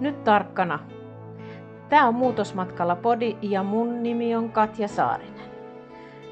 Nyt tarkkana. Tämä on Muutosmatkalla podi ja mun nimi on Katja Saarinen.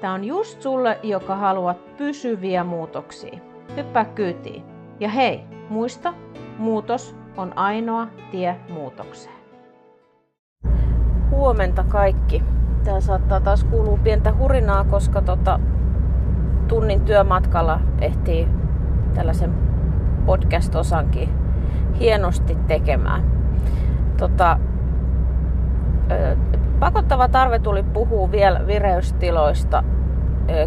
Tämä on just sulle, joka haluat pysyviä muutoksia. Hyppää kyytiin. Ja hei, muista, muutos on ainoa tie muutokseen. Huomenta kaikki. Tää saattaa taas kuulua pientä hurinaa, koska tota, tunnin työmatkalla ehtii tällaisen podcast-osankin hienosti tekemään. Tota, pakottava tarve tuli puhua vielä vireystiloista,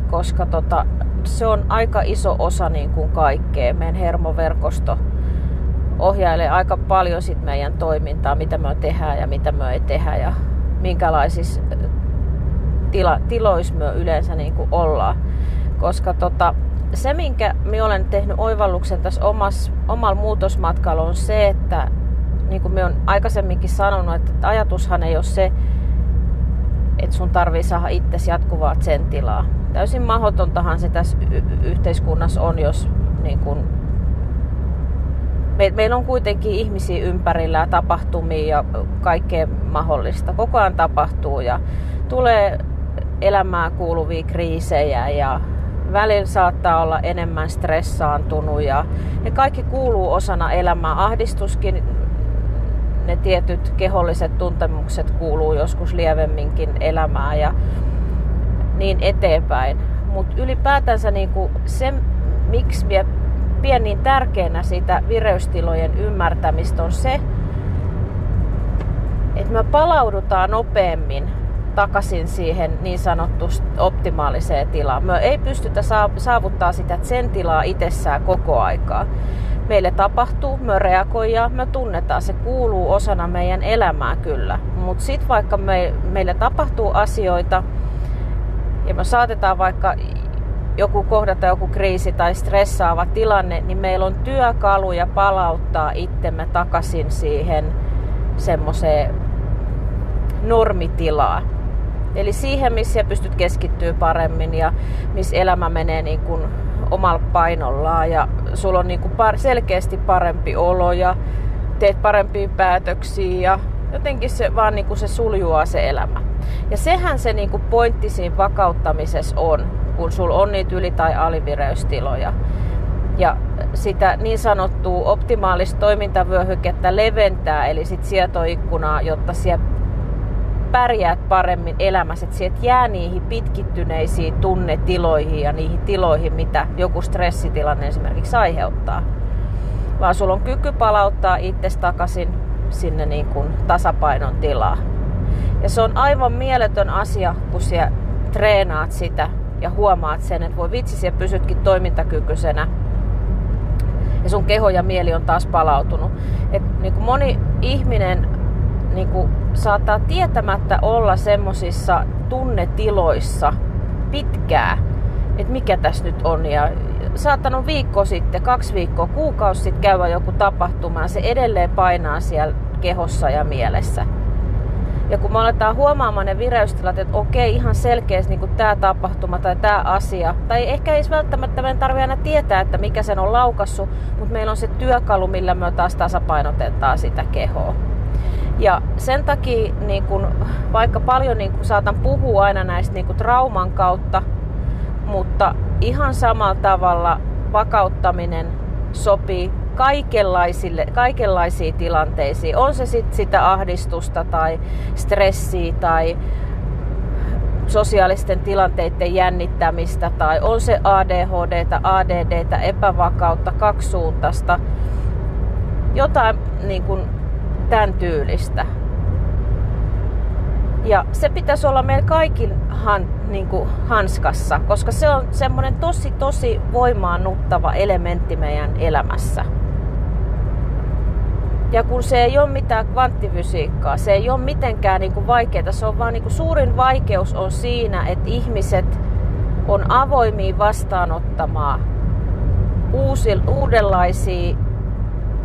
koska tota, se on aika iso osa niin kuin kaikkea. Meidän hermoverkosto ohjailee aika paljon sit meidän toimintaa, mitä me tehdään ja mitä me ei tehdä ja minkälaisissa tila, tiloissa me yleensä niin kuin ollaan. Koska tota, se, minkä me olen tehnyt oivalluksen tässä omalla muutosmatkalla on se, että niin kuin me on aikaisemminkin sanonut, että ajatushan ei ole se, että sun tarvii saada itsesi jatkuvaa sen tilaa. Täysin mahdotontahan se tässä y- yhteiskunnassa on, jos niin kuin, me, meillä on kuitenkin ihmisiä ympärillä ja tapahtumia ja kaikkea mahdollista. Koko ajan tapahtuu ja tulee elämään kuuluvia kriisejä ja välillä saattaa olla enemmän stressaantunut ja ne kaikki kuuluu osana elämää. Ahdistuskin, ne tietyt keholliset tuntemukset kuuluu joskus lievemminkin elämään ja niin eteenpäin. Mutta ylipäätänsä niinku se, miksi minä pidän niin tärkeänä sitä vireystilojen ymmärtämistä on se, että me palaudutaan nopeammin takaisin siihen niin sanottuun optimaaliseen tilaan. Me ei pystytä saavuttaa sitä sen tilaa itsessään koko aikaa. Meille tapahtuu, me reagoidaan, me tunnetaan, se kuuluu osana meidän elämää kyllä. Mutta sitten vaikka me, meille tapahtuu asioita ja me saatetaan vaikka joku kohdata joku kriisi tai stressaava tilanne, niin meillä on työkaluja palauttaa itsemme takaisin siihen semmoiseen normitilaan. Eli siihen, missä pystyt keskittyä paremmin ja missä elämä menee niin kuin omalla painollaan ja sulla on kuin selkeästi parempi olo ja teet parempia päätöksiä ja jotenkin se vaan niin kuin se suljuaa se elämä. Ja sehän se kuin pointti siinä vakauttamisessa on, kun sulla on niitä yli- tai alivireystiloja. Ja sitä niin sanottua optimaalista toimintavyöhykettä leventää, eli sit sietoikkunaa, jotta siellä pärjäät paremmin elämässä, että sieltä jää niihin pitkittyneisiin tunnetiloihin ja niihin tiloihin, mitä joku stressitilanne esimerkiksi aiheuttaa. Vaan sulla on kyky palauttaa itse takaisin sinne niin kuin tasapainon tilaa. Ja se on aivan mieletön asia, kun siellä treenaat sitä ja huomaat sen, että voi vitsi, siellä pysytkin toimintakykyisenä ja sun keho ja mieli on taas palautunut. Et niin kuin moni ihminen niin kuin saattaa tietämättä olla semmosissa tunnetiloissa pitkää, että mikä tässä nyt on. Ja saattanut viikko sitten, kaksi viikkoa, kuukausi sitten käydä joku tapahtuma ja se edelleen painaa siellä kehossa ja mielessä. Ja kun me aletaan huomaamaan ne vireystilat, että okei, ihan selkeästi niin tämä tapahtuma tai tämä asia, tai ehkä ei välttämättä meidän tarvitse aina tietää, että mikä sen on laukassu, mutta meillä on se työkalu, millä me taas tasapainotetaan sitä kehoa. Ja sen takia, niin kun, vaikka paljon niin kun saatan puhua aina näistä niin kun trauman kautta, mutta ihan samalla tavalla vakauttaminen sopii kaikenlaisille, kaikenlaisiin tilanteisiin. On se sitten sitä ahdistusta tai stressiä tai sosiaalisten tilanteiden jännittämistä tai on se ADHD, ADD, epävakautta, kaksisuuntaista, jotain niin kuin tämän tyylistä. Ja se pitäisi olla meillä kaikin han, niin hanskassa, koska se on semmoinen tosi tosi voimaannuttava elementti meidän elämässä. Ja kun se ei ole mitään kvanttifysiikkaa, se ei ole mitenkään niin vaikeaa, se on vaan niin kuin suurin vaikeus on siinä, että ihmiset on avoimia vastaanottamaan uusi, uudenlaisia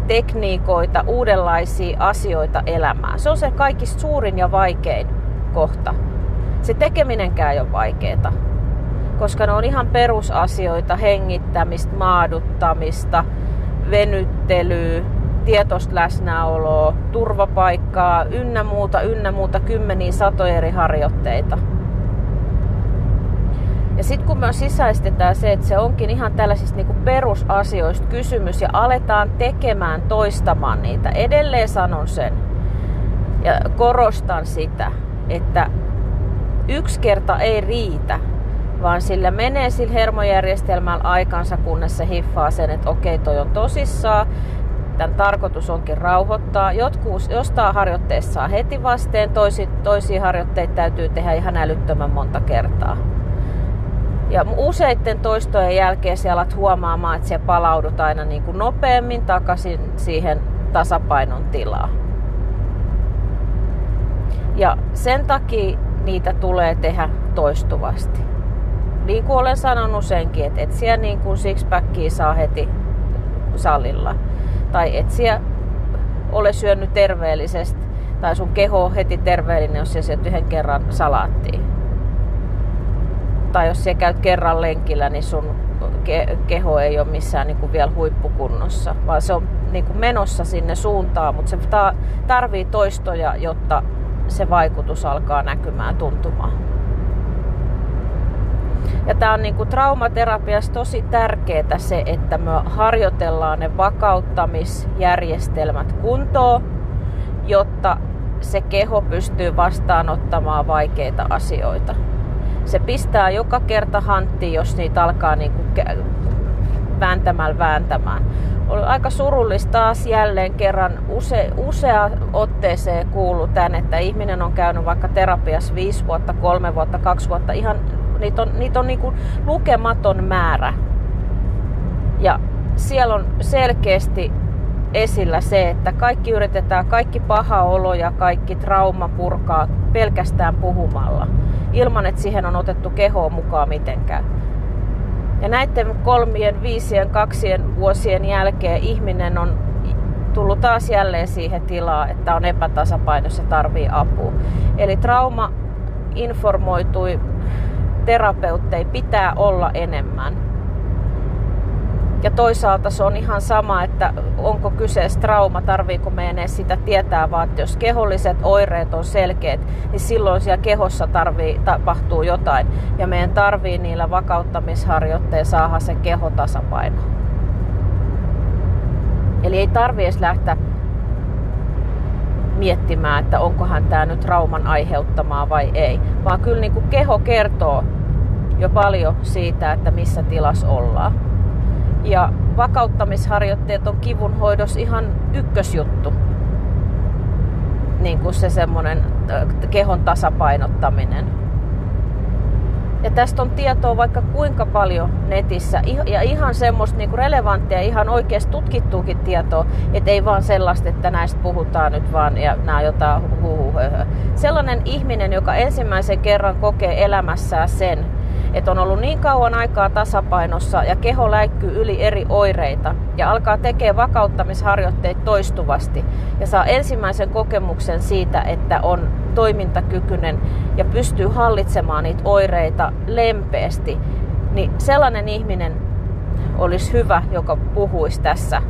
tekniikoita, uudenlaisia asioita elämään. Se on se kaikista suurin ja vaikein kohta. Se tekeminenkään ei ole vaikeeta, koska ne on ihan perusasioita, hengittämistä, maaduttamista, venyttelyä, tietoista läsnäoloa, turvapaikkaa, ynnä muuta, ynnä muuta, kymmeniä satoja eri harjoitteita. Ja sitten kun me sisäistetään se, että se onkin ihan tällaisista niinku perusasioista kysymys ja aletaan tekemään, toistamaan niitä. Edelleen sanon sen ja korostan sitä, että yksi kerta ei riitä, vaan sillä menee sillä hermojärjestelmällä aikansa, kunnes se hiffaa sen, että okei, toi on tosissaan, tämän tarkoitus onkin rauhoittaa. Jotkut, jostain harjoitteessa saa heti vasteen, toisi, toisia harjoitteita täytyy tehdä ihan älyttömän monta kertaa. Ja useiden toistojen jälkeen siellä alat huomaamaan, että siellä palaudut aina niin kuin nopeammin takaisin siihen tasapainon tilaan. Ja sen takia niitä tulee tehdä toistuvasti. Niin kuin olen sanonut senkin, että et siellä niin kuin sixpackia saa heti salilla. Tai et siellä ole syönyt terveellisesti tai sun keho on heti terveellinen, jos sä syöt yhden kerran salaattia. Tai jos sä käyt kerran lenkillä, niin sun ke- keho ei ole missään niin kuin vielä huippukunnossa, vaan se on niin kuin menossa sinne suuntaan, mutta se ta- tarvii toistoja, jotta se vaikutus alkaa näkymään tuntumaan. Ja tämä on niinku traumaterapiassa tosi tärkeää se, että me harjoitellaan ne vakauttamisjärjestelmät kuntoon, jotta se keho pystyy vastaanottamaan vaikeita asioita. Se pistää joka kerta hanttiin, jos niitä alkaa niinku vääntämällä vääntämään. Oli aika surullista taas jälleen kerran use, usea otteeseen kuulu tämän, että ihminen on käynyt vaikka terapiassa viisi vuotta, kolme vuotta, kaksi vuotta. Ihan, niitä on, niitä on niin kuin lukematon määrä. Ja siellä on selkeästi esillä se, että kaikki yritetään, kaikki paha olo ja kaikki trauma purkaa pelkästään puhumalla, ilman että siihen on otettu kehoa mukaan mitenkään. Ja näiden kolmien, viisien, kaksien vuosien jälkeen ihminen on tullut taas jälleen siihen tilaan, että on epätasapainossa ja tarvii apua. Eli trauma informoitui terapeutteja pitää olla enemmän. Ja toisaalta se on ihan sama, että onko kyseessä trauma, tarviiko meidän edes sitä tietää, vaan että jos keholliset oireet on selkeät, niin silloin siellä kehossa tarvii, tapahtuu jotain. Ja meidän tarvii niillä vakauttamisharjoitteilla saada se keho tasapaino. Eli ei tarvi edes lähteä miettimään, että onkohan tämä nyt trauman aiheuttamaa vai ei. Vaan kyllä niin kuin keho kertoo jo paljon siitä, että missä tilas ollaan. Ja vakauttamisharjoitteet on kivun hoidossa ihan ykkösjuttu. Niin kuin se semmoinen kehon tasapainottaminen. Ja tästä on tietoa vaikka kuinka paljon netissä. Ja ihan semmoista niinku relevanttia, ihan oikeasti tutkittuukin tietoa. Että ei vaan sellaista, että näistä puhutaan nyt vaan ja nämä jotain huhuhöhö. Sellainen ihminen, joka ensimmäisen kerran kokee elämässään sen, että on ollut niin kauan aikaa tasapainossa ja keho läikkyy yli eri oireita ja alkaa tekemään vakauttamisharjoitteita toistuvasti ja saa ensimmäisen kokemuksen siitä, että on toimintakykyinen ja pystyy hallitsemaan niitä oireita lempeästi, niin sellainen ihminen olisi hyvä, joka puhuisi tässä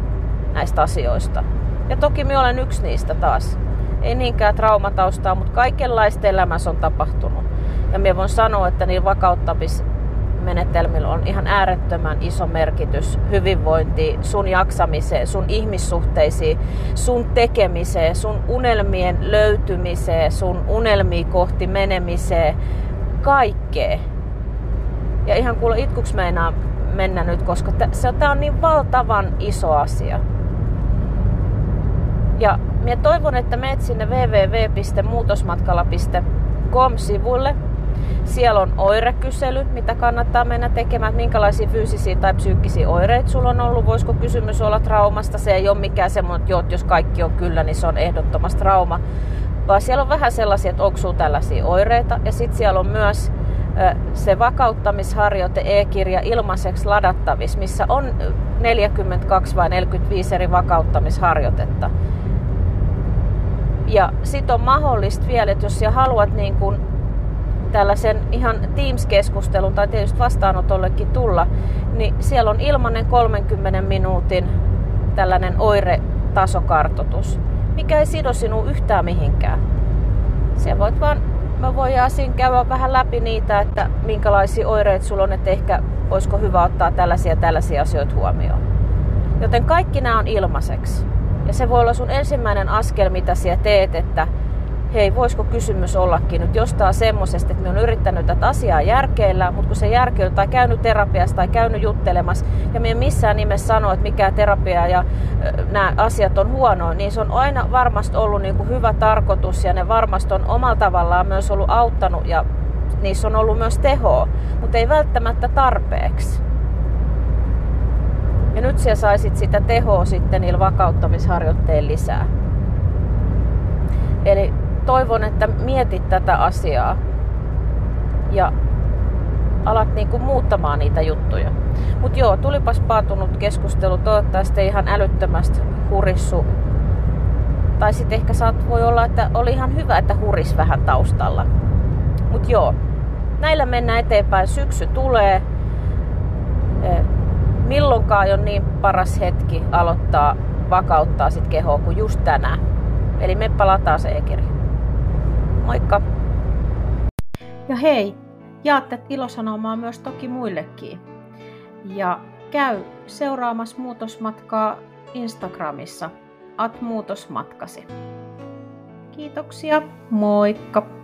näistä asioista. Ja toki minä olen yksi niistä taas. Ei niinkään traumataustaa, mutta kaikenlaista elämässä on tapahtunut. Ja minä voin sanoa, että niin vakauttamismenetelmillä on ihan äärettömän iso merkitys hyvinvointiin, sun jaksamiseen, sun ihmissuhteisiin, sun tekemiseen, sun unelmien löytymiseen, sun unelmiin kohti menemiseen, kaikkea. Ja ihan kuule itkuks meinaa mennä nyt, koska tämä on niin valtavan iso asia. Ja minä toivon, että menet sinne www.muutosmatkala.com-sivuille siellä on oirekysely, mitä kannattaa mennä tekemään, minkälaisia fyysisiä tai psyykkisiä oireita sulla on ollut. Voisiko kysymys olla traumasta? Se ei ole mikään semmoinen, että jos kaikki on kyllä, niin se on ehdottomasti trauma. Vaan siellä on vähän sellaisia, että onko tällaisia oireita. Ja sitten siellä on myös se vakauttamisharjoite e-kirja ilmaiseksi ladattavissa, missä on 42 vai 45 eri vakauttamisharjoitetta. Ja sitten on mahdollista vielä, että jos sä haluat niin kun tällaisen ihan Teams-keskustelun tai tietysti vastaanotollekin tulla, niin siellä on ilmanen 30 minuutin tällainen oire tasokartoitus, mikä ei sido sinua yhtään mihinkään. Se voit vaan, mä voidaan siinä käydä vähän läpi niitä, että minkälaisia oireita sulla on, että ehkä olisiko hyvä ottaa tällaisia tällaisia asioita huomioon. Joten kaikki nämä on ilmaiseksi. Ja se voi olla sun ensimmäinen askel, mitä siellä teet, että hei, voisiko kysymys ollakin nyt jostain semmoisesta, että me on yrittänyt tätä asiaa järkeillä, mutta kun se järkeily tai käynyt terapiassa tai käynyt juttelemassa, ja me missään nimessä sano, että mikä terapia ja nämä asiat on huonoa, niin se on aina varmasti ollut niin kuin hyvä tarkoitus, ja ne varmasti on omalla tavallaan myös ollut auttanut, ja niissä on ollut myös tehoa, mutta ei välttämättä tarpeeksi. Ja nyt sä saisit sitä tehoa sitten niillä vakauttamisharjoitteen lisää. Eli toivon, että mietit tätä asiaa ja alat niinku muuttamaan niitä juttuja. Mut joo, tulipas paatunut keskustelu. Toivottavasti ihan älyttömästi hurissu. Tai sitten ehkä saat, voi olla, että oli ihan hyvä, että huris vähän taustalla. Mut joo, näillä mennään eteenpäin. Syksy tulee. Milloinkaan ei ole niin paras hetki aloittaa vakauttaa sit kehoa kuin just tänään. Eli me palataan se ekirja. Moikka! Ja hei, jaatte ilosanomaa myös toki muillekin. Ja käy seuraamassa muutosmatkaa Instagramissa at muutosmatkasi. Kiitoksia, moikka!